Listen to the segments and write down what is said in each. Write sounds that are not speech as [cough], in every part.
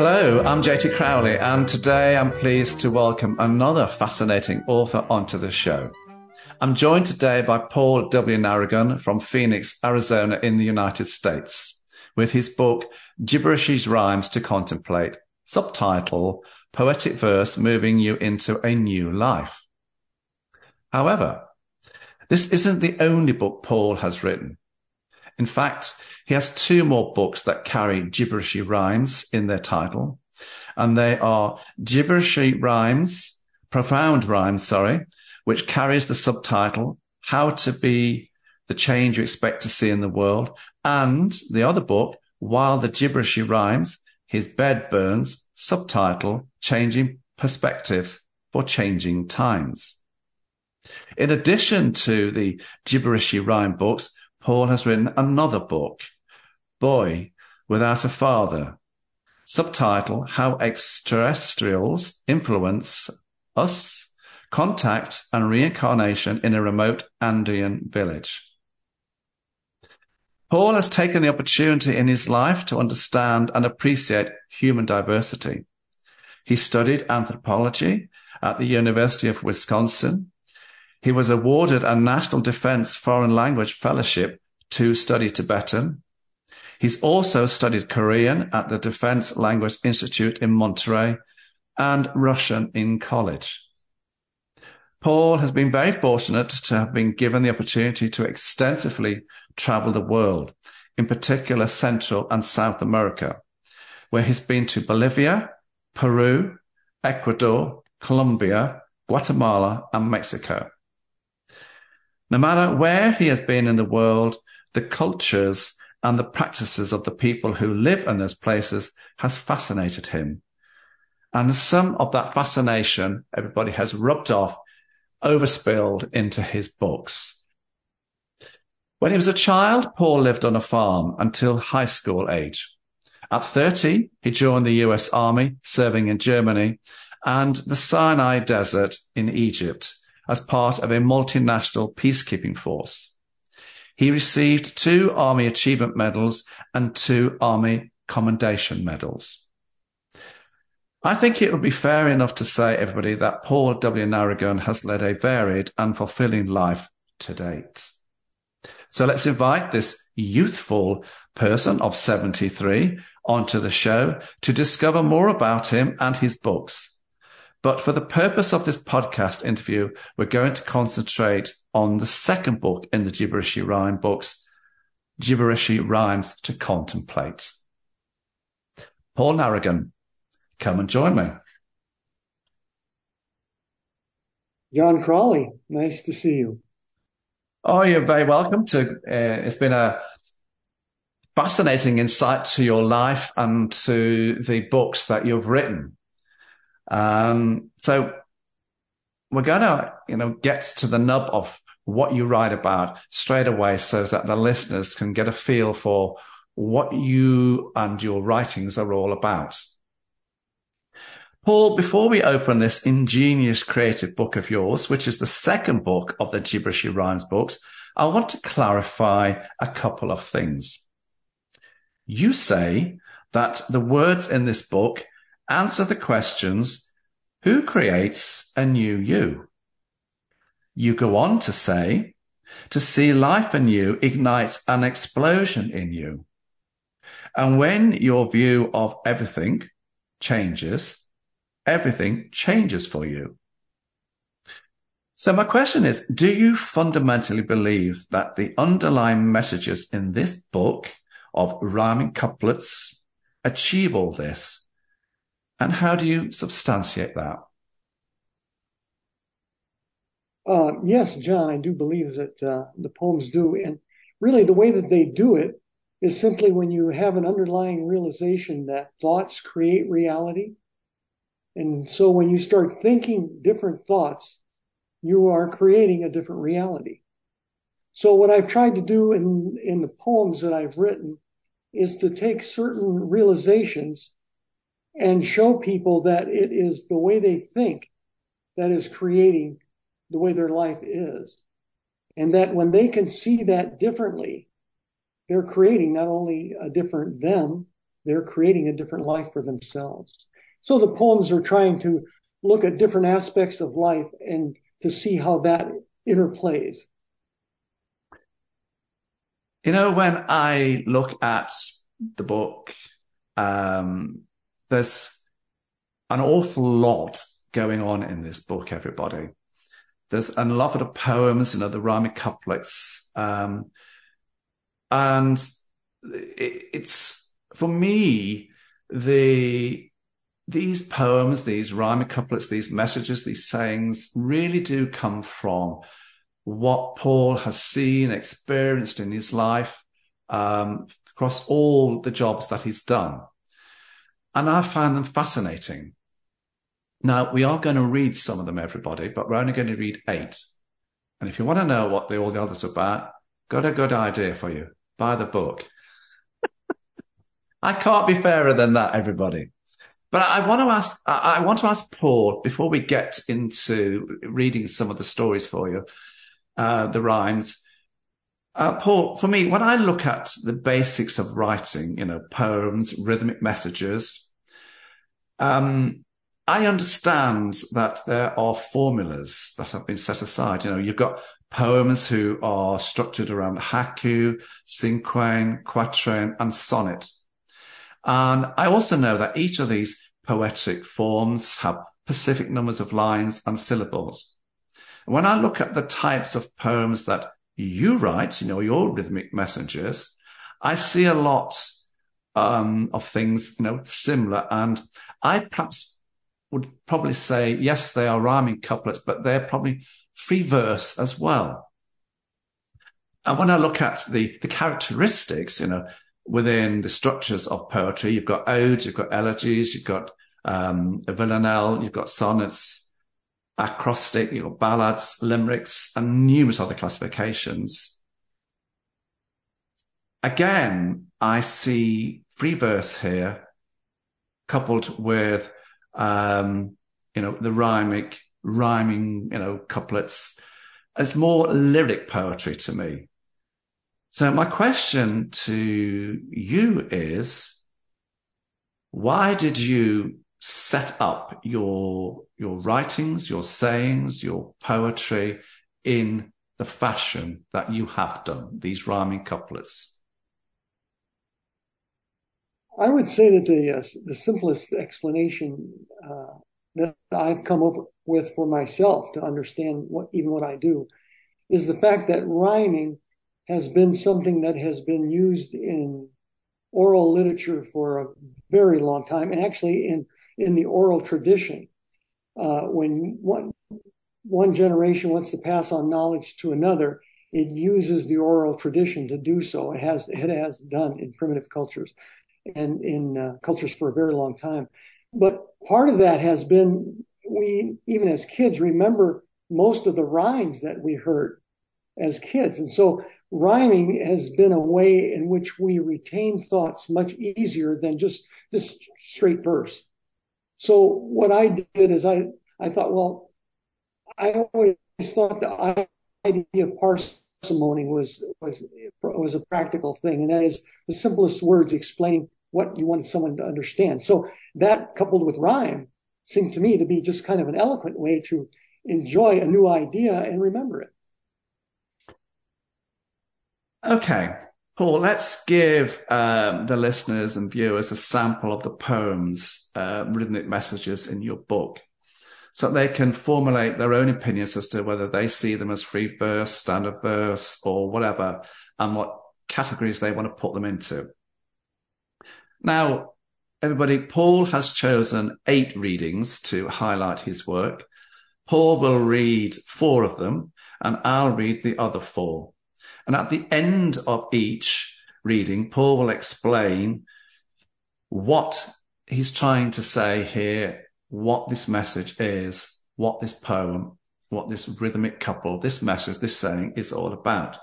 Hello, I'm JT Crowley, and today I'm pleased to welcome another fascinating author onto the show. I'm joined today by Paul W. Narrigan from Phoenix, Arizona, in the United States, with his book, Gibberishy Rhymes to Contemplate, subtitle, Poetic Verse Moving You into a New Life. However, this isn't the only book Paul has written. In fact, he has two more books that carry gibberishy rhymes in their title, and they are Gibberishy Rhymes, Profound Rhymes, sorry, which carries the subtitle How to Be the Change You Expect to See in the World, and the other book, While the Gibberishy Rhymes, His Bed Burns, subtitle Changing Perspectives for Changing Times. In addition to the gibberishy rhyme books, Paul has written another book, Boy Without a Father, subtitle How Extraterrestrials Influence Us, Contact and Reincarnation in a Remote Andean Village. Paul has taken the opportunity in his life to understand and appreciate human diversity. He studied anthropology at the University of Wisconsin. He was awarded a National Defense Foreign Language Fellowship to study Tibetan He's also studied Korean at the Defense Language Institute in Monterey and Russian in college. Paul has been very fortunate to have been given the opportunity to extensively travel the world, in particular Central and South America, where he's been to Bolivia, Peru, Ecuador, Colombia, Guatemala, and Mexico. No matter where he has been in the world, the cultures and the practices of the people who live in those places has fascinated him. And some of that fascination, everybody has rubbed off, overspilled into his books. When he was a child, Paul lived on a farm until high school age. At 30, he joined the US Army, serving in Germany and the Sinai Desert in Egypt as part of a multinational peacekeeping force. He received two Army Achievement Medals and two Army Commendation Medals. I think it would be fair enough to say, everybody, that Paul W. Narrigan has led a varied and fulfilling life to date. So let's invite this youthful person of 73 onto the show to discover more about him and his books. But for the purpose of this podcast interview, we're going to concentrate on the second book in the Gibberishy Rhyme books, Gibberishy Rhymes to Contemplate. Paul Narrigan, come and join me. John Crawley, nice to see you. Oh, you're very welcome to. Uh, it's been a fascinating insight to your life and to the books that you've written. Um, so we're going to, you know, get to the nub of what you write about straight away so that the listeners can get a feel for what you and your writings are all about. Paul, before we open this ingenious creative book of yours, which is the second book of the Gibberishy Rhymes books, I want to clarify a couple of things. You say that the words in this book answer the questions, who creates a new you? You go on to say, to see life in you ignites an explosion in you. And when your view of everything changes, everything changes for you. So my question is, do you fundamentally believe that the underlying messages in this book of rhyming couplets achieve all this? And how do you substantiate that? Uh, yes, John, I do believe that uh, the poems do. And really, the way that they do it is simply when you have an underlying realization that thoughts create reality And so when you start thinking different thoughts, you are creating a different reality. So what I've tried to do in, in the poems that I've written is to take certain realizations and show people that it is the way they think that is creating the way their life is. And that when they can see that differently, they're creating not only a different them, they're creating a different life for themselves. So the poems are trying to look at different aspects of life and to see how that interplays. You know, when I look at the book, um, there's an awful lot going on in this book, everybody. There's a lot of the poems, you know, the rhyming couplets. Um, and it, it's, for me, the, these poems, these rhyming couplets, these messages, these sayings really do come from what Paul has seen, experienced in his life, um, across all the jobs that he's done. And I find them fascinating. Now, we are going to read some of them, everybody, but we're only going to read eight. And if you want to know what the, all the others are about, got a good idea for you. Buy the book. I can't be fairer than that, everybody. But I want to ask, I want to ask Paul before we get into reading some of the stories for you, uh, the rhymes. Uh, Paul, for me, when I look at the basics of writing, you know, poems, rhythmic messages, um, I understand that there are formulas that have been set aside. You know, you've got poems who are structured around haiku, cinquain, quatrain, and sonnet. And I also know that each of these poetic forms have specific numbers of lines and syllables. When I look at the types of poems that you write, you know, your rhythmic messages, I see a lot um, of things, you know, similar. And I perhaps would probably say, yes, they are rhyming couplets, but they're probably free verse as well. And when I look at the, the characteristics, you know, within the structures of poetry, you've got odes, you've got elegies, you've got, um, villanelle, you've got sonnets, acrostic, you've got ballads, limericks, and numerous other classifications. Again, I see free verse here coupled with um, you know, the rhyming, rhyming, you know, couplets. It's more lyric poetry to me. So my question to you is, why did you set up your, your writings, your sayings, your poetry in the fashion that you have done, these rhyming couplets? I would say that the uh, the simplest explanation uh, that I've come up with for myself to understand what even what I do is the fact that rhyming has been something that has been used in oral literature for a very long time, and actually in in the oral tradition. Uh, when one one generation wants to pass on knowledge to another, it uses the oral tradition to do so. It has it has done in primitive cultures and in uh, cultures for a very long time. But part of that has been we, even as kids, remember most of the rhymes that we heard as kids. And so rhyming has been a way in which we retain thoughts much easier than just this straight verse. So what I did is I, I thought, well, I always thought the idea of parsimony was, was, was a practical thing. And that is the simplest words explaining what you want someone to understand. So that coupled with rhyme seemed to me to be just kind of an eloquent way to enjoy a new idea and remember it. Okay. Paul, let's give um, the listeners and viewers a sample of the poems, uh, rhythmic messages in your book, so they can formulate their own opinions as to whether they see them as free verse, standard verse, or whatever, and what categories they want to put them into. Now, everybody, Paul has chosen eight readings to highlight his work. Paul will read four of them and I'll read the other four. And at the end of each reading, Paul will explain what he's trying to say here what this message is, what this poem, what this rhythmic couple, this message, this saying is all about.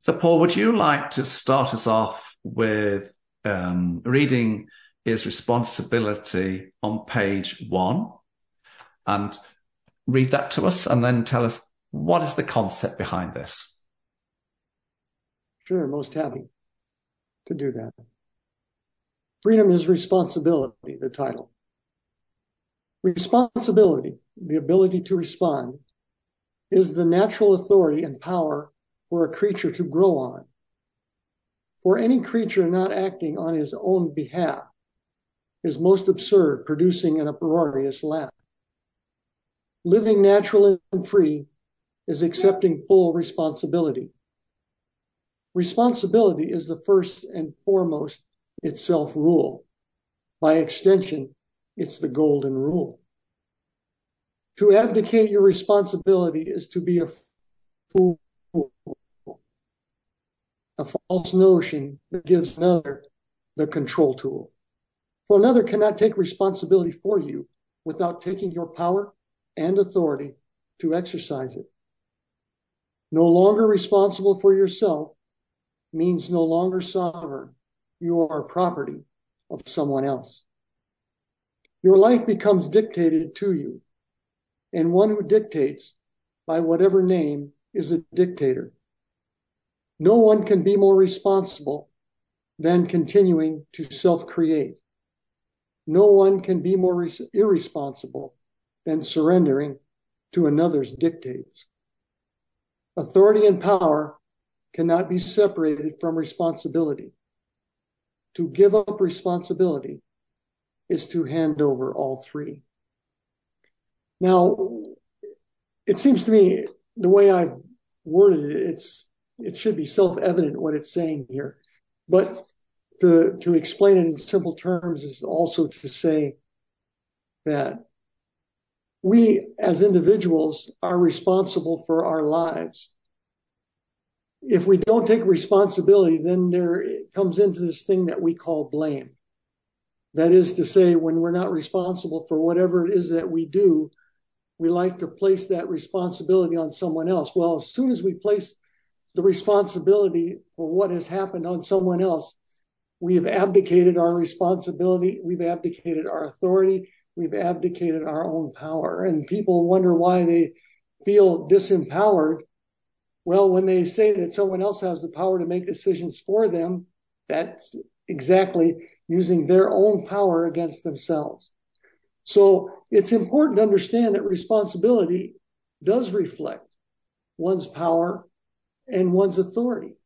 So, Paul, would you like to start us off with um, reading is responsibility on page one and read that to us and then tell us what is the concept behind this? Sure, most happy to do that. Freedom is responsibility, the title. Responsibility, the ability to respond, is the natural authority and power for a creature to grow on. For any creature not acting on his own behalf is most absurd, producing an uproarious laugh. Living natural and free is accepting full responsibility. Responsibility is the first and foremost it's self rule. By extension, it's the golden rule. To abdicate your responsibility is to be a fool, a false notion that gives another the control tool. For another cannot take responsibility for you without taking your power and authority to exercise it. No longer responsible for yourself means no longer sovereign. You are property of someone else. Your life becomes dictated to you, and one who dictates by whatever name is a dictator. No one can be more responsible than continuing to self create. No one can be more irresponsible than surrendering to another's dictates. Authority and power cannot be separated from responsibility. To give up responsibility is to hand over all three. Now, it seems to me the way I've worded it, it's it should be self-evident what it's saying here. But to to explain it in simple terms is also to say that we as individuals are responsible for our lives. If we don't take responsibility, then there comes into this thing that we call blame. That is to say, when we're not responsible for whatever it is that we do, we like to place that responsibility on someone else. Well, as soon as we place the responsibility for what has happened on someone else, we have abdicated our responsibility, we've abdicated our authority, we've abdicated our own power. And people wonder why they feel disempowered. Well, when they say that someone else has the power to make decisions for them, that's exactly using their own power against themselves. So it's important to understand that responsibility does reflect one's power and one's authority.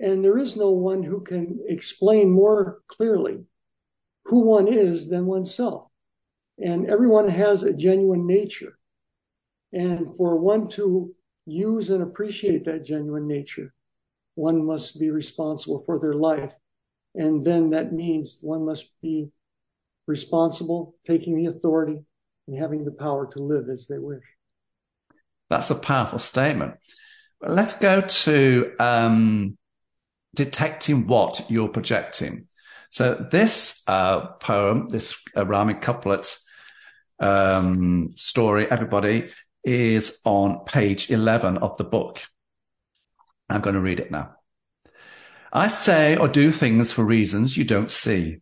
And there is no one who can explain more clearly who one is than oneself. And everyone has a genuine nature. And for one to use and appreciate that genuine nature, one must be responsible for their life and then that means one must be responsible, taking the authority, and having the power to live as they wish. That's a powerful statement. Let's go to um, detecting what you're projecting. So this uh, poem, this uh, rhyming couplet um, story, everybody, is on page 11 of the book. I'm going to read it now. I say or do things for reasons you don't see.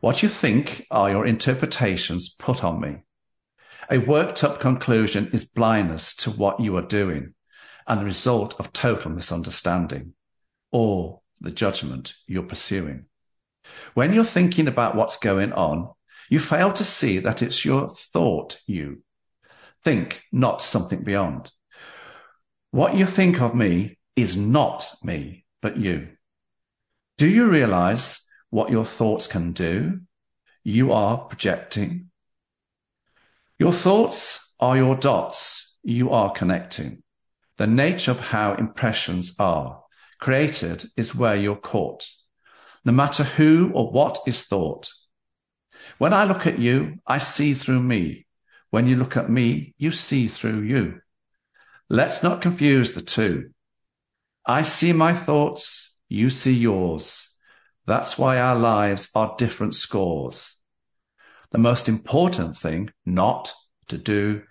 What you think are your interpretations put on me. A worked up conclusion is blindness to what you are doing and the result of total misunderstanding or the judgment you're pursuing. When you're thinking about what's going on, you fail to see that it's your thought you think, not something beyond. What you think of me is not me, but you. Do you realize what your thoughts can do? You are projecting. Your thoughts are your dots. You are connecting. The nature of how impressions are created is where you're caught. No matter who or what is thought. When I look at you, I see through me. When you look at me, you see through you. Let's not confuse the two. I see my thoughts you see yours. That's why our lives are different scores. The most important thing not to do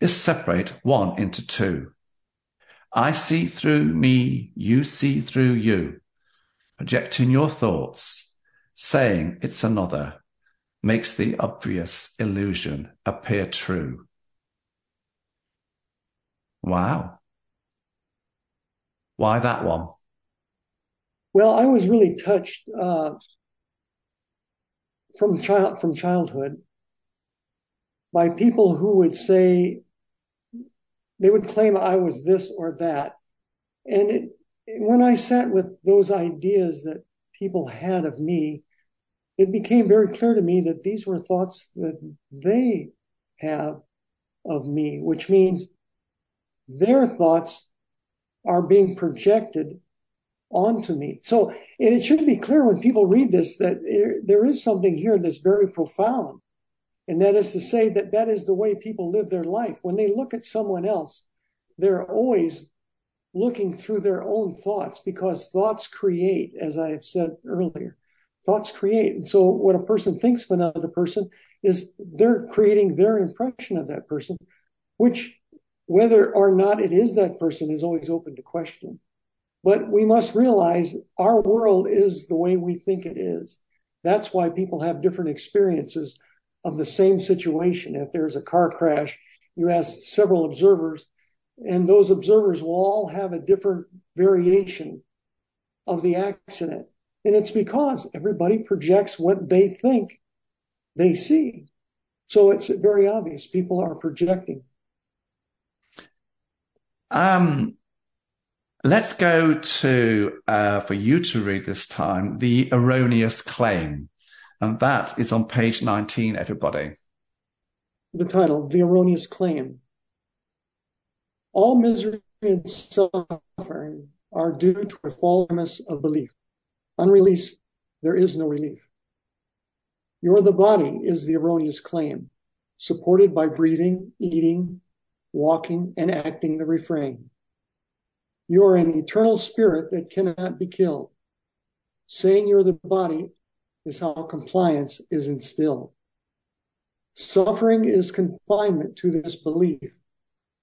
is separate one into two. I see through me, you see through you. Projecting your thoughts, saying it's another, makes the obvious illusion appear true. Wow. Why that one? Well, I was really touched uh, from child from childhood by people who would say they would claim I was this or that, and when I sat with those ideas that people had of me, it became very clear to me that these were thoughts that they have of me, which means their thoughts are being projected onto me. So, and it should be clear when people read this that there is something here that's very profound. And that is to say that that is the way people live their life. When they look at someone else, they're always looking through their own thoughts because thoughts create, as I have said earlier. Thoughts create. And so what a person thinks of another person is they're creating their impression of that person, which whether or not it is that person is always open to question. But we must realize our world is the way we think it is. That's why people have different experiences of the same situation. If there's a car crash, you ask several observers, and those observers will all have a different variation of the accident. And it's because everybody projects what they think they see. So it's very obvious people are projecting. Um, let's go to, uh, for you to read this time, the erroneous claim. And that is on page 19, everybody. The title, The Erroneous Claim. All misery and suffering are due to a falseness of belief. Unreleased, there is no relief. You're the body is the erroneous claim, supported by breathing, eating, walking, and acting the refrain. You are an eternal spirit that cannot be killed. Saying you're the body is how compliance is instilled. Suffering is confinement to this belief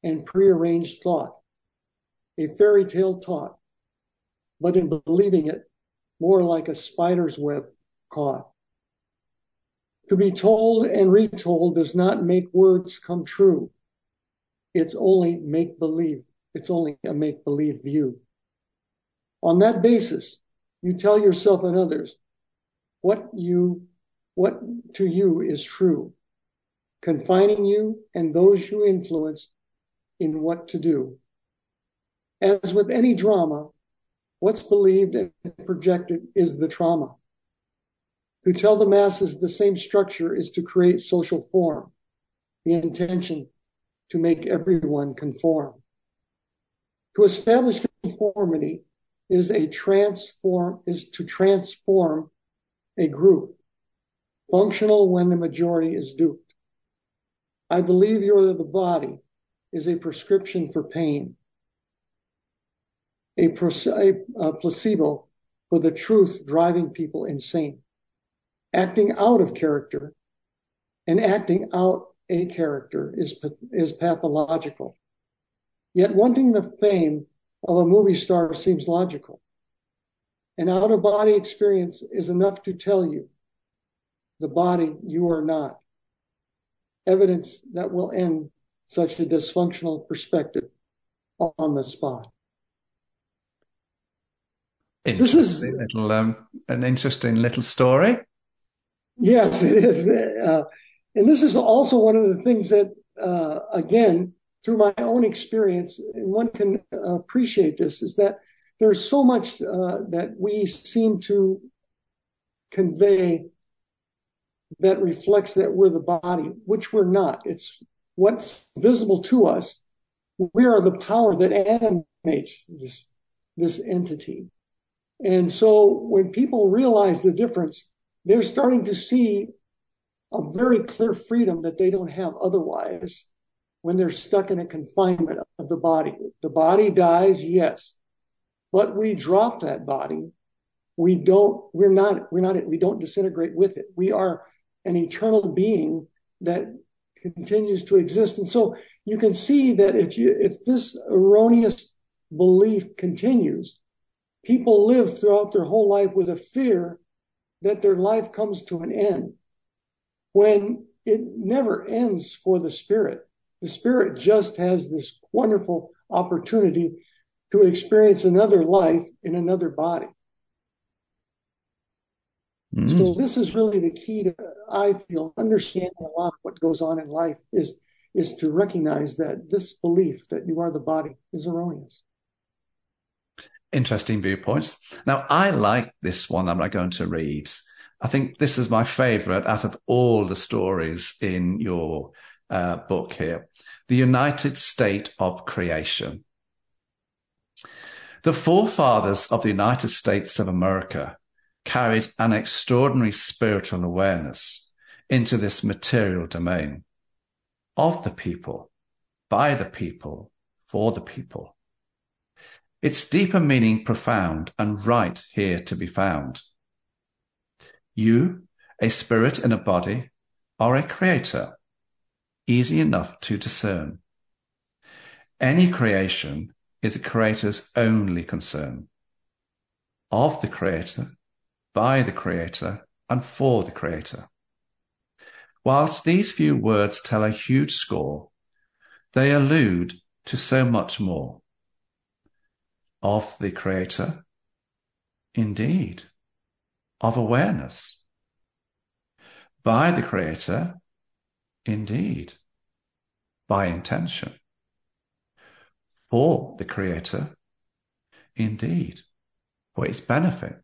and prearranged thought, a fairy tale taught, but in believing it, more like a spider's web caught. To be told and retold does not make words come true. It's only make believe. It's only a make believe view. On that basis, you tell yourself and others what you, what to you is true, confining you and those you influence in what to do. As with any drama, what's believed and projected is the trauma. To tell the masses the same structure is to create social form. The intention to make everyone conform. To establish conformity is a transform is to transform a group, functional when the majority is duped. I believe you're the body is a prescription for pain, a, placebo for the truth driving people insane, acting out of character and acting out a character is, is pathological. Yet wanting the fame of a movie star seems logical. An out of body experience is enough to tell you the body you are not. Evidence that will end such a dysfunctional perspective on the spot. This is little, um, an interesting little story. Yes, it is. Uh, and this is also one of the things that, uh, again, through my own experience, and one can appreciate this, is that there's so much uh, that we seem to convey that reflects that we're the body, which we're not. It's what's visible to us. We are the power that animates this, this entity. And so when people realize the difference, they're starting to see a very clear freedom that they don't have otherwise when they're stuck in a confinement of the body. The body dies, yes, but we drop that body. We don't, we're not, we're not, we don't disintegrate with it. We are an eternal being that continues to exist. And so you can see that if you if this erroneous belief continues, people live throughout their whole life with a fear that their life comes to an end when it never ends for the spirit. The spirit just has this wonderful opportunity to experience another life in another body. Mm-hmm. So this is really the key to, I feel, understanding a lot of what goes on in life is, is to recognize that this belief that you are the body is erroneous. Interesting viewpoints. Now, I like this one I'm going to read. I think this is my favorite out of all the stories in your uh, book here. The United State of Creation. The forefathers of the United States of America carried an extraordinary spiritual awareness into this material domain of the people, by the people, for the people. Its deeper meaning profound and right here to be found. You, a spirit in a body, are a creator, easy enough to discern. Any creation is the creator's only concern. Of the creator, by the creator, and for the creator. Whilst these few words tell a huge score, they allude to so much more. Of the creator, indeed, of awareness. By the creator, indeed, by intention for the creator, indeed, for its benefit.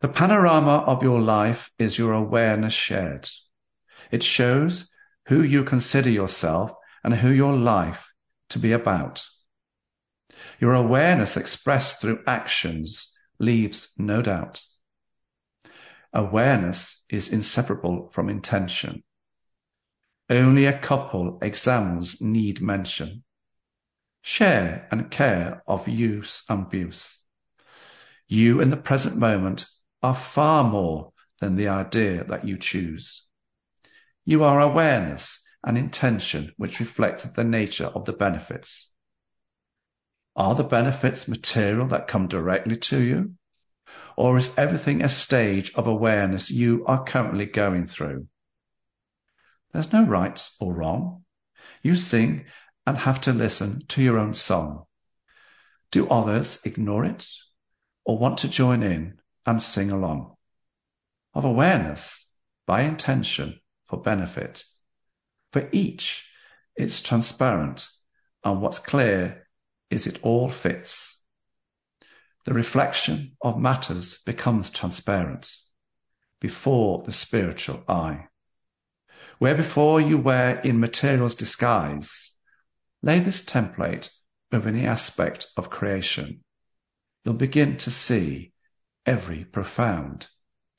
The panorama of your life is your awareness shared. It shows who you consider yourself and who your life to be about. Your awareness expressed through actions leaves no doubt. Awareness is inseparable from intention. Only a couple exams need mention. Share and care of use and abuse. You in the present moment are far more than the idea that you choose. You are awareness and intention which reflect the nature of the benefits. Are the benefits material that come directly to you? Or is everything a stage of awareness you are currently going through? There's no right or wrong. You sing and have to listen to your own song. Do others ignore it or want to join in and sing along? Of awareness, by intention, for benefit. For each, it's transparent, and what's clear is it all fits. The reflection of matters becomes transparent before the spiritual eye. Where before you were in material's disguise, lay this template over any aspect of creation. You'll begin to see every profound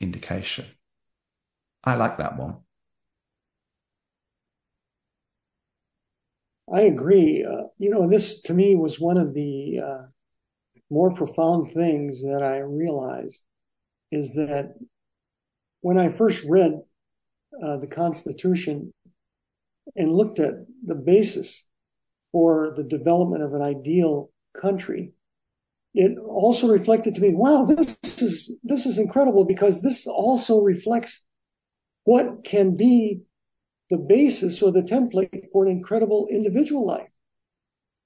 indication. I like that one. I agree. Uh, you know, this to me was one of the uh, more profound things that I realized is that when I first read uh, the Constitution and looked at the basis for the development of an ideal country, it also reflected to me, wow, this is this is incredible because this also reflects what can be the basis or the template for an incredible individual life.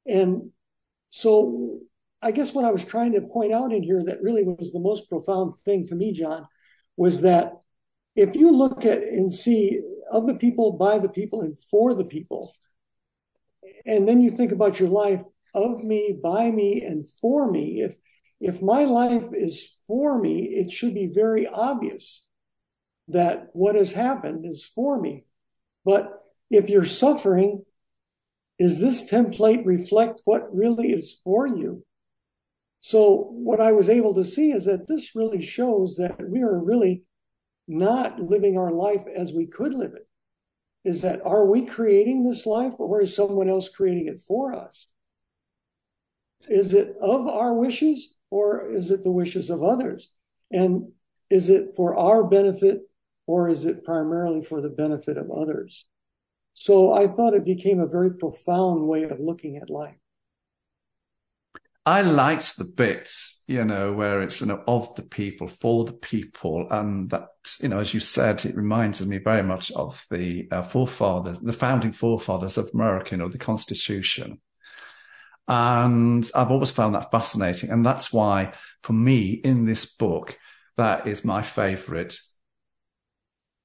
And so I guess what I was trying to point out in here that really was the most profound thing to me, John, was that if you look at and see of the people, by the people, and for the people, and then you think about your life of me, by me, and for me, if if my life is for me, it should be very obvious that what has happened is for me. But if you're suffering, is this template reflect what really is for you? So what I was able to see is that this really shows that we are really not living our life as we could live it is that are we creating this life or is someone else creating it for us? Is it of our wishes or is it the wishes of others? And is it for our benefit or is it primarily for the benefit of others? So I thought it became a very profound way of looking at life. I liked the bits, you know, where it's you know, of the people, for the people. And that, you know, as you said, it reminds me very much of the uh, forefathers, the founding forefathers of America, you know, the Constitution. And I've always found that fascinating. And that's why, for me, in this book, that is my favorite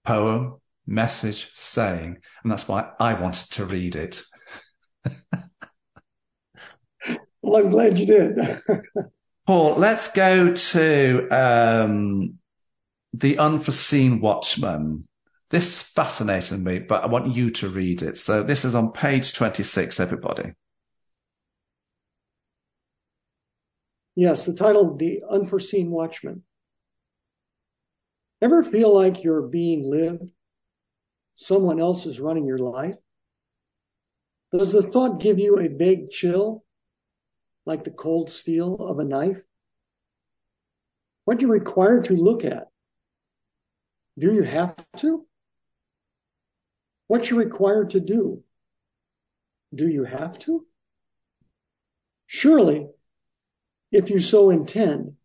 poem, message, saying. And that's why I wanted to read it. [laughs] well, I'm glad you did. [laughs] Paul, let's go to um, The Unforeseen Watchman. This fascinated me, but I want you to read it. So this is on page 26, everybody. Yes, the title, The Unforeseen Watchman. Ever feel like you're being lived? Someone else is running your life? Does the thought give you a vague chill, like the cold steel of a knife? What you require to look at? Do you have to? What you required to do? Do you have to? Surely, if you so intend,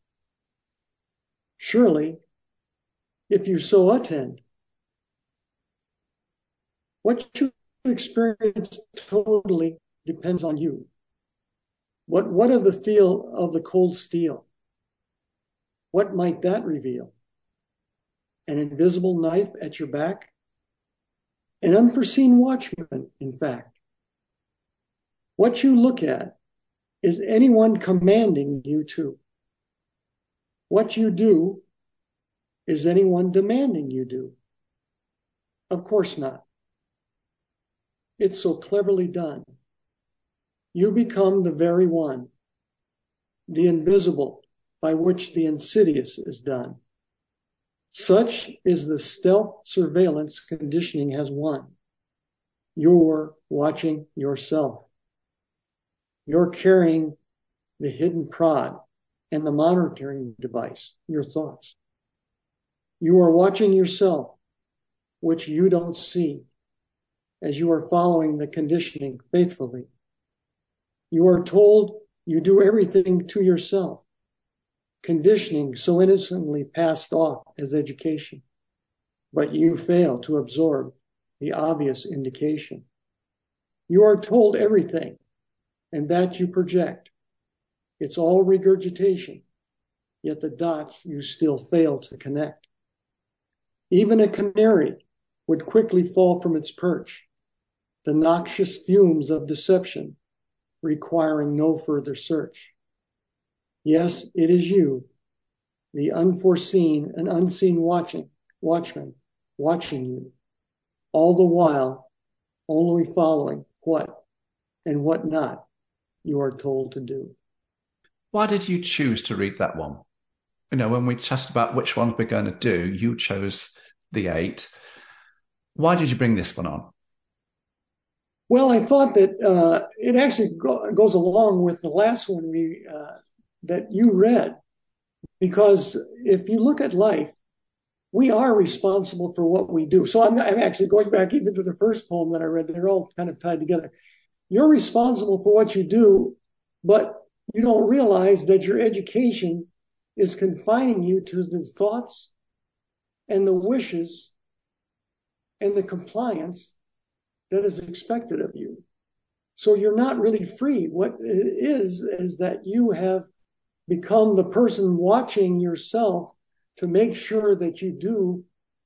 surely if you so attend. What you experience totally depends on you. What, what of the feel of the cold steel? What might that reveal? An invisible knife at your back? An unforeseen watchman, in fact. What you look at is anyone commanding you to. What you do is anyone demanding you do? Of course not. It's so cleverly done. You become the very one, the invisible by which the insidious is done. Such is the stealth surveillance conditioning has won. You're watching yourself. You're carrying the hidden prod and the monitoring device, your thoughts. You are watching yourself, which you don't see, as you are following the conditioning faithfully. You are told you do everything to yourself, conditioning so innocently passed off as education, but you fail to absorb the obvious indication. You are told everything, and that you project. It's all regurgitation, yet the dots you still fail to connect. Even a canary would quickly fall from its perch, the noxious fumes of deception requiring no further search. Yes, it is you, the unforeseen and unseen watching, watchman, watching you, all the while only following what and what not you are told to do. Why did you choose to read that one? You know, when we chatted about which ones we're going to do, you chose the eight. Why did you bring this one on? Well, I thought that uh, it actually go- goes along with the last one uh, that you read, because if you look at life, we are responsible for what we do. So I'm actually going back even to the first poem that I read. They're all kind of tied together. You're responsible for what you do, but you don't realize that your education is confining you to the thoughts and the wishes and the compliance that is expected of you. So you're not really free. What it is, is that you have become the person watching yourself to make sure that you do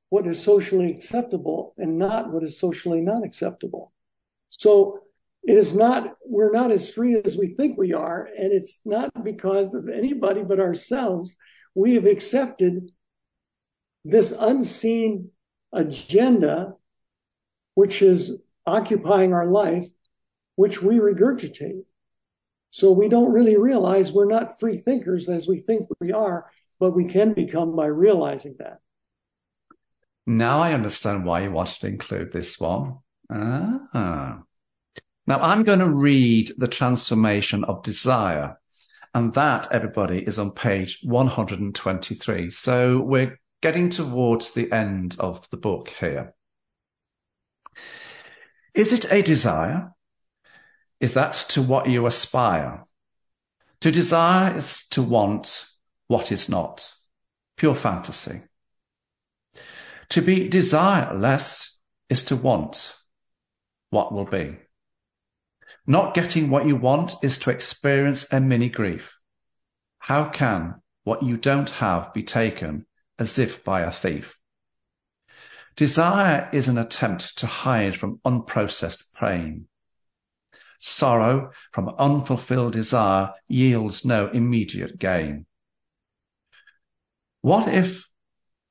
what is socially acceptable and not what is socially not acceptable. So it is not, we're not as free as we think we are. And it's not because of anybody but ourselves. We have accepted this unseen agenda, which is occupying our life, which we regurgitate. So we don't really realize we're not free thinkers as we think we are, but we can become by realizing that. Now I understand why you wanted to include this one. Ah. Now I'm going to read the transformation of desire. And that, everybody, is on page 123. So we're getting towards the end of the book here. Is it a desire? Is that to what you aspire? To desire is to want what is not. Pure fantasy. To be desireless is to want what will be. Not getting what you want is to experience a mini grief. How can what you don't have be taken as if by a thief? Desire is an attempt to hide from unprocessed pain. Sorrow from unfulfilled desire yields no immediate gain. What if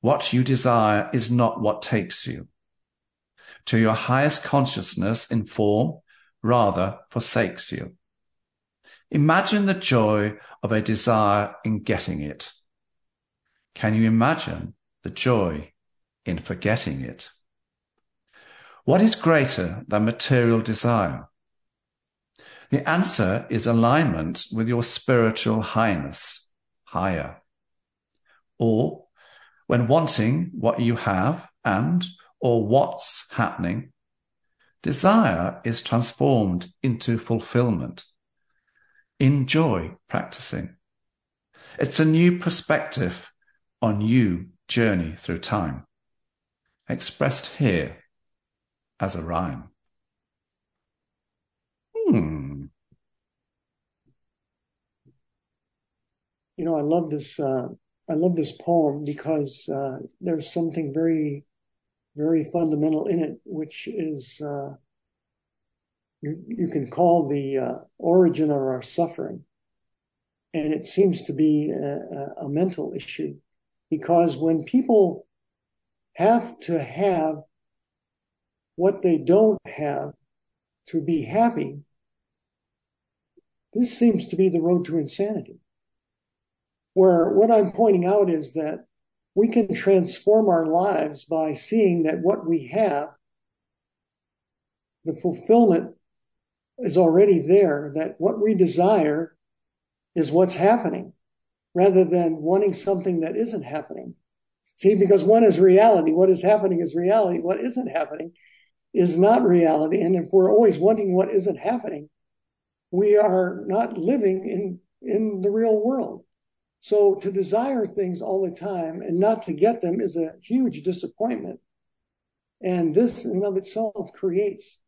what you desire is not what takes you to your highest consciousness in form, rather forsakes you? Imagine the joy of a desire in getting it. Can you imagine the joy in forgetting it? What is greater than material desire? The answer is alignment with your spiritual highness, higher. Or when wanting what you have and or what's happening, desire is transformed into fulfillment enjoy practicing. It's a new perspective on you journey through time, expressed here as a rhyme. Hmm. You know, I love this. Uh, I love this poem because uh, there's something very, very fundamental in it, which is uh, you, you can call the uh, origin of our suffering. And it seems to be a, a mental issue because when people have to have what they don't have to be happy, this seems to be the road to insanity. Where what I'm pointing out is that we can transform our lives by seeing that what we have, the fulfillment is already there, that what we desire is what's happening rather than wanting something that isn't happening. See, because one is reality. What is happening is reality. What isn't happening is not reality. And if we're always wanting what isn't happening, we are not living in, in the real world. So to desire things all the time and not to get them is a huge disappointment. And this in of itself creates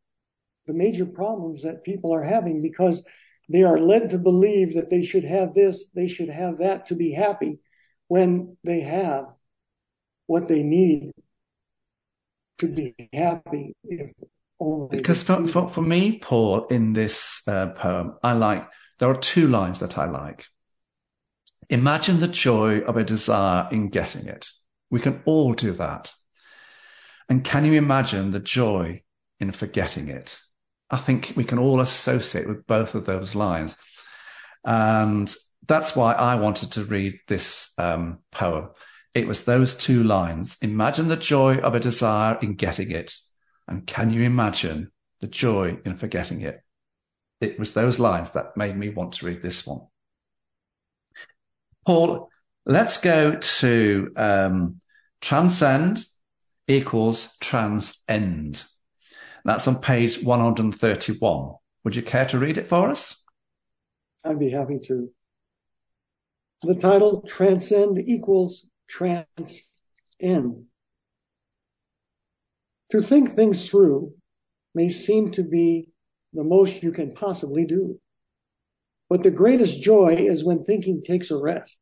the major problems that people are having because they are led to believe that they should have this, they should have that to be happy when they have what they need to be happy if only because for, for, for, me paul in this uh, poem i like there are two lines that i like imagine the joy of a desire in getting it we can all do that and can you imagine the joy in forgetting it I think we can all associate with both of those lines. And that's why I wanted to read this um, poem. It was those two lines. Imagine the joy of a desire in getting it. And can you imagine the joy in forgetting it? It was those lines that made me want to read this one. Paul, let's go to um, transcend equals transcend. That's on page 131. Would you care to read it for us? I'd be happy to. The title Transcend equals Transcend. To think things through may seem to be the most you can possibly do. But the greatest joy is when thinking takes a rest.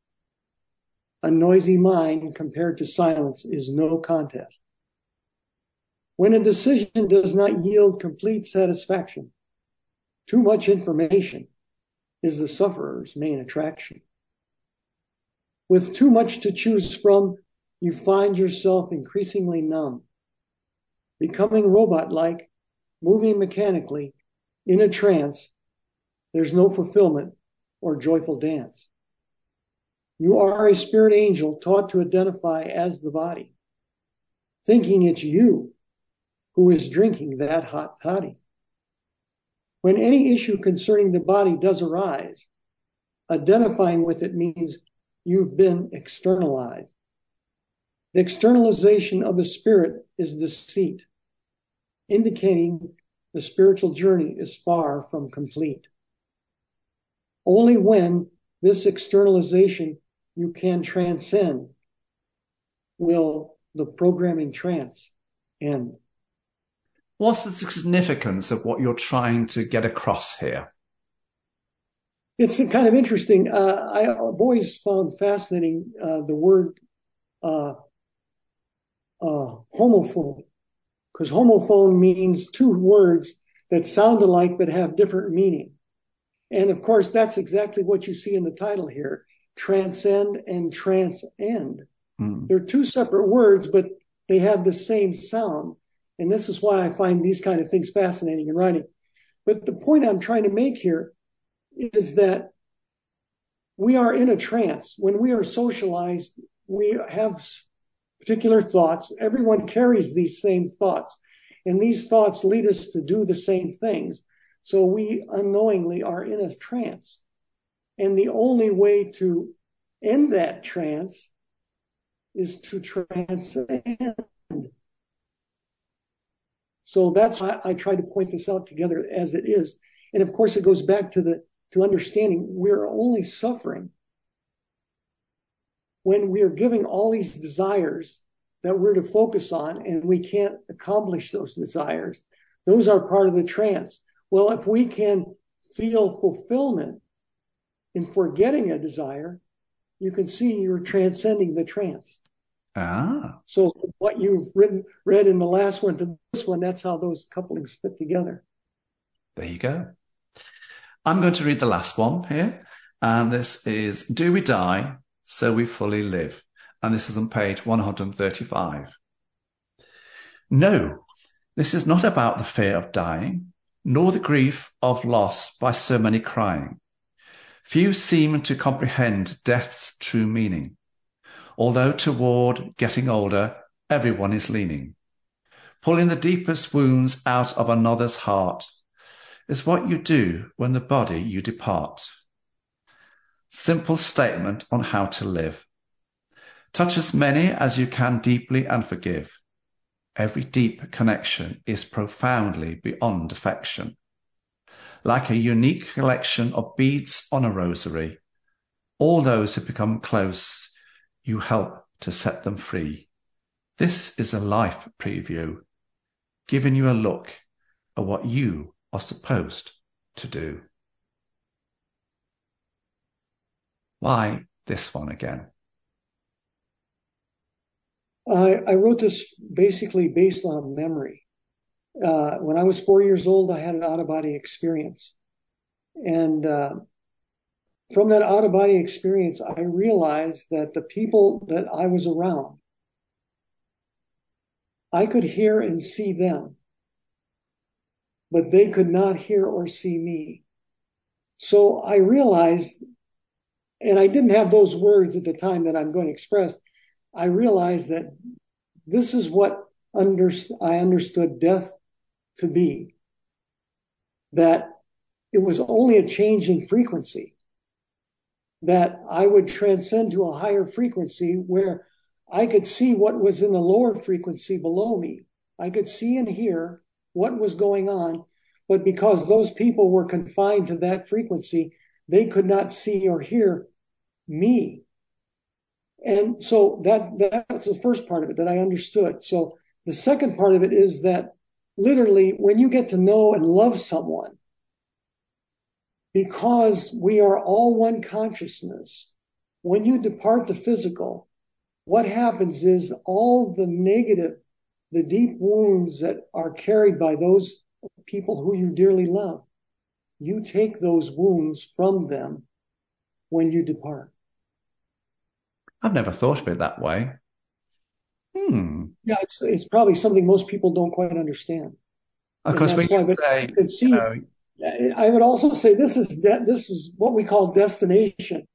A noisy mind compared to silence is no contest. When a decision does not yield complete satisfaction, too much information is the sufferer's main attraction. With too much to choose from, you find yourself increasingly numb, becoming robot like, moving mechanically, in a trance. There's no fulfillment or joyful dance. You are a spirit angel taught to identify as the body, thinking it's you who is drinking that hot toddy. When any issue concerning the body does arise, identifying with it means you've been externalized. The externalization of the spirit is deceit, indicating the spiritual journey is far from complete. Only when this externalization you can transcend will the programming trance end. What's the significance of what you're trying to get across here? It's kind of interesting. Uh, I've always found fascinating uh, the word uh, uh homophone, because homophone means two words that sound alike but have different meaning. And of course, that's exactly what you see in the title here transcend and transcend. Mm. They're two separate words, but they have the same sound. And this is why I find these kind of things fascinating in writing. But the point I'm trying to make here is that we are in a trance. When we are socialized, we have particular thoughts. Everyone carries these same thoughts. And these thoughts lead us to do the same things. So we unknowingly are in a trance. And the only way to end that trance is to transcend. So that's why I try to point this out together as it is. And of course, it goes back to the to understanding we're only suffering when we are giving all these desires that we're to focus on and we can't accomplish those desires. Those are part of the trance. Well, if we can feel fulfillment in forgetting a desire, you can see you're transcending the trance. Ah. So what you've written, read in the last one to this one, that's how those couplings fit together. There you go. I'm going to read the last one here. And this is, do we die so we fully live? And this is on page 135. No, this is not about the fear of dying, nor the grief of loss by so many crying. Few seem to comprehend death's true meaning although toward getting older, everyone is leaning. Pulling the deepest wounds out of another's heart is what you do when the body you depart. Simple statement on how to live. Touch as many as you can deeply and forgive. Every deep connection is profoundly beyond affection. Like a unique collection of beads on a rosary, all those who become close you help to set them free. This is a life preview, giving you a look at what you are supposed to do. Why this one again? I, I wrote this basically based on memory. Uh, when I was four years old, I had an out of body experience. And uh, from that out of body experience, I realized that the people that I was around, I could hear and see them, but they could not hear or see me. So I realized, and I didn't have those words at the time that I'm going to express, I realized that this is what under, I understood death to be. That it was only a change in frequency that I would transcend to a higher frequency where I could see what was in the lower frequency below me. I could see and hear what was going on, but because those people were confined to that frequency, they could not see or hear me. And so that that's the first part of it that I understood. So the second part of it is that literally when you get to know and love someone, because we are all one consciousness. When you depart the physical, what happens is all the negative, the deep wounds that are carried by those people who you dearly love, you take those wounds from them when you depart. I've never thought of it that way. Hmm. Yeah, it's it's probably something most people don't quite understand. Of course, we can say, you, see, you know, I would also say this is de- this is what we call destination.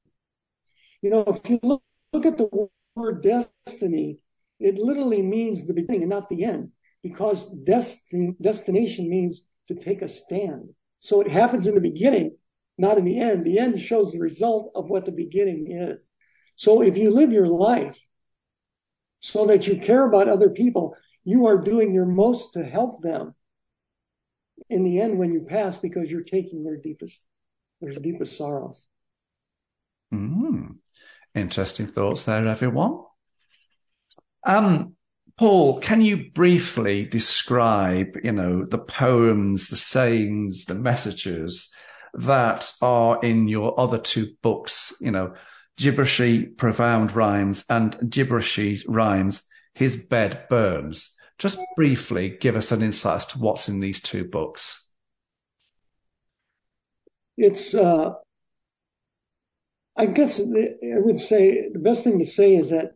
You know, if you look, look at the word destiny, it literally means the beginning and not the end, because destiny destination means to take a stand. So it happens in the beginning, not in the end. The end shows the result of what the beginning is. So if you live your life so that you care about other people, you are doing your most to help them in the end when you pass because you're taking their deepest their deepest sorrows. Mm. Interesting thoughts there, everyone. Um, Paul, can you briefly describe, you know, the poems, the sayings, the messages that are in your other two books, you know, Gibberishy Profound Rhymes and Gibberishy Rhymes, His Bed Burns. Just briefly give us an insight as to what's in these two books. It's, uh, I guess I would say the best thing to say is that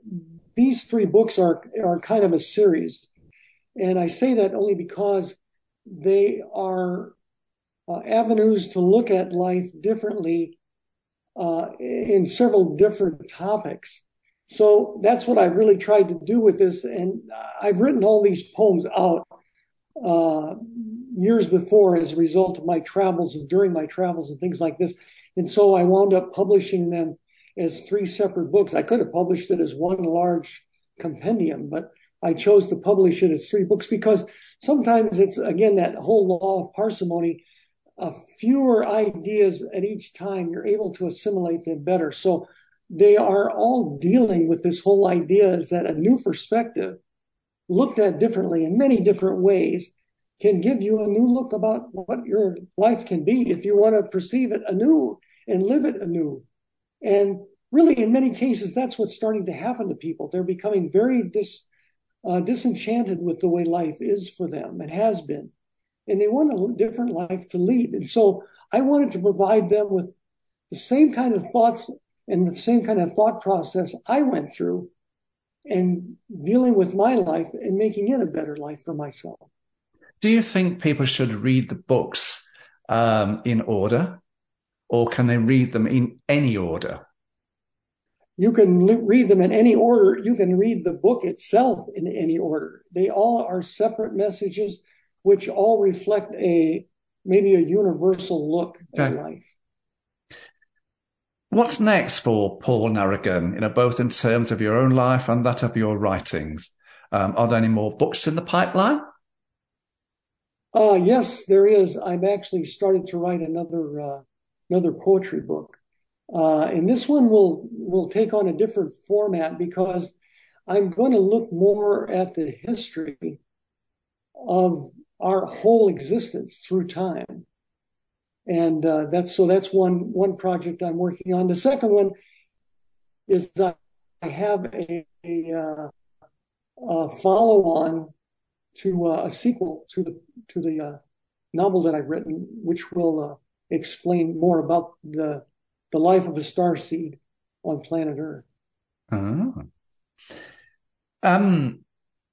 these three books are are kind of a series, and I say that only because they are uh, avenues to look at life differently uh, in several different topics. So that's what I really tried to do with this, and I've written all these poems out uh, years before as a result of my travels and during my travels and things like this. And so I wound up publishing them as three separate books. I could have published it as one large compendium, but I chose to publish it as three books because sometimes it's, again, that whole law of parsimony. Uh, fewer ideas at each time, you're able to assimilate them better. So they are all dealing with this whole idea is that a new perspective looked at differently in many different ways can give you a new look about what your life can be if you want to perceive it anew and live it anew. And really, in many cases, that's what's starting to happen to people. They're becoming very dis, uh, disenchanted with the way life is for them and has been. And they want a different life to lead. And so I wanted to provide them with the same kind of thoughts and the same kind of thought process I went through and dealing with my life and making it a better life for myself. Do you think people should read the books um, in order, or can they read them in any order? You can read them in any order. You can read the book itself in any order. They all are separate messages, which all reflect a maybe a universal look okay. at life. What's next for Paul Narragan? you know, both in terms of your own life and that of your writings? Um, are there any more books in the pipeline? Uh, yes, there is. I've actually started to write another uh, another poetry book, uh, and this one will will take on a different format because I'm going to look more at the history of our whole existence through time and uh, that's so that's one one project I'm working on. The second one is I have a, a, uh, a follow on to uh, a sequel to the to the uh, novel that I've written, which will uh, explain more about the the life of a star seed on planet Earth. Oh. Um,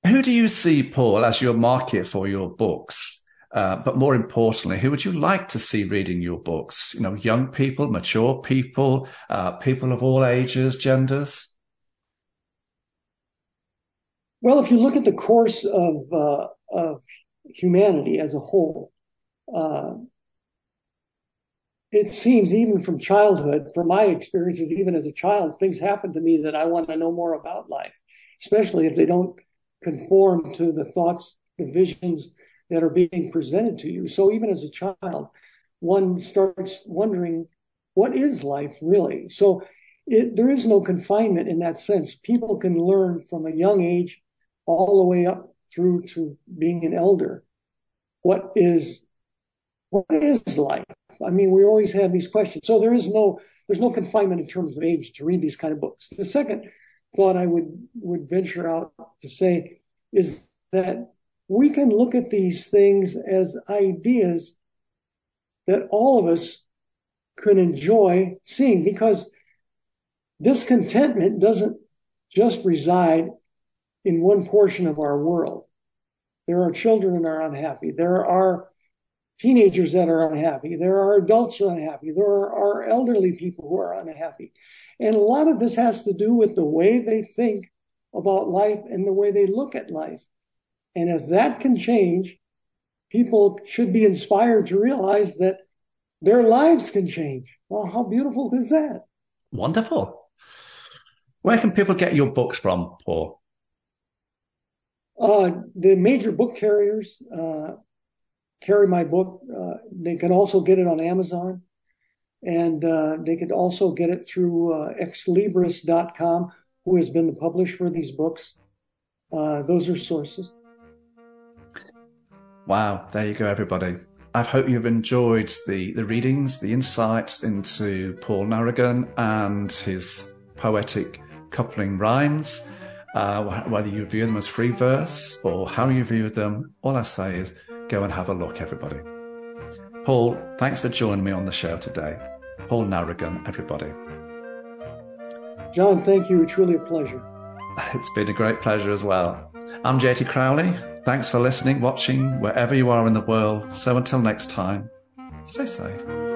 who do you see, Paul, as your market for your books? Uh, but more importantly, who would you like to see reading your books? You know, young people, mature people, uh, people of all ages, genders? Well, if you look at the course of, uh, of humanity as a whole, uh, it seems even from childhood, from my experiences, even as a child, things happen to me that I want to know more about life, especially if they don't conform to the thoughts, the visions, that are being presented to you. So even as a child, one starts wondering, what is life really? So it, there is no confinement in that sense. People can learn from a young age all the way up through to being an elder. What is, what is life? I mean, we always have these questions. So there is no, there's no confinement in terms of age to read these kind of books. The second thought I would, would venture out to say is that we can look at these things as ideas that all of us can enjoy seeing because discontentment doesn't just reside in one portion of our world. There are children that are unhappy. There are teenagers that are unhappy. There are adults who are unhappy. There are elderly people who are unhappy. And a lot of this has to do with the way they think about life and the way they look at life. And if that can change, people should be inspired to realize that their lives can change. Well, how beautiful is that? Wonderful. Where can people get your books from, Paul? Uh, the major book carriers uh, carry my book. Uh, they can also get it on Amazon, and uh, they could also get it through uh, xlibris.com, who has been the publisher for these books. Uh, those are sources. Wow, there you go, everybody. I hope you've enjoyed the, the readings, the insights into Paul Narrigan and his poetic coupling rhymes. Uh, whether you view them as free verse or how you view them, all I say is go and have a look, everybody. Paul, thanks for joining me on the show today. Paul Narrigan, everybody. John, thank you. It's truly a pleasure. [laughs] It's been a great pleasure as well. I'm JT Crowley. Thanks for listening, watching, wherever you are in the world. So until next time, stay safe.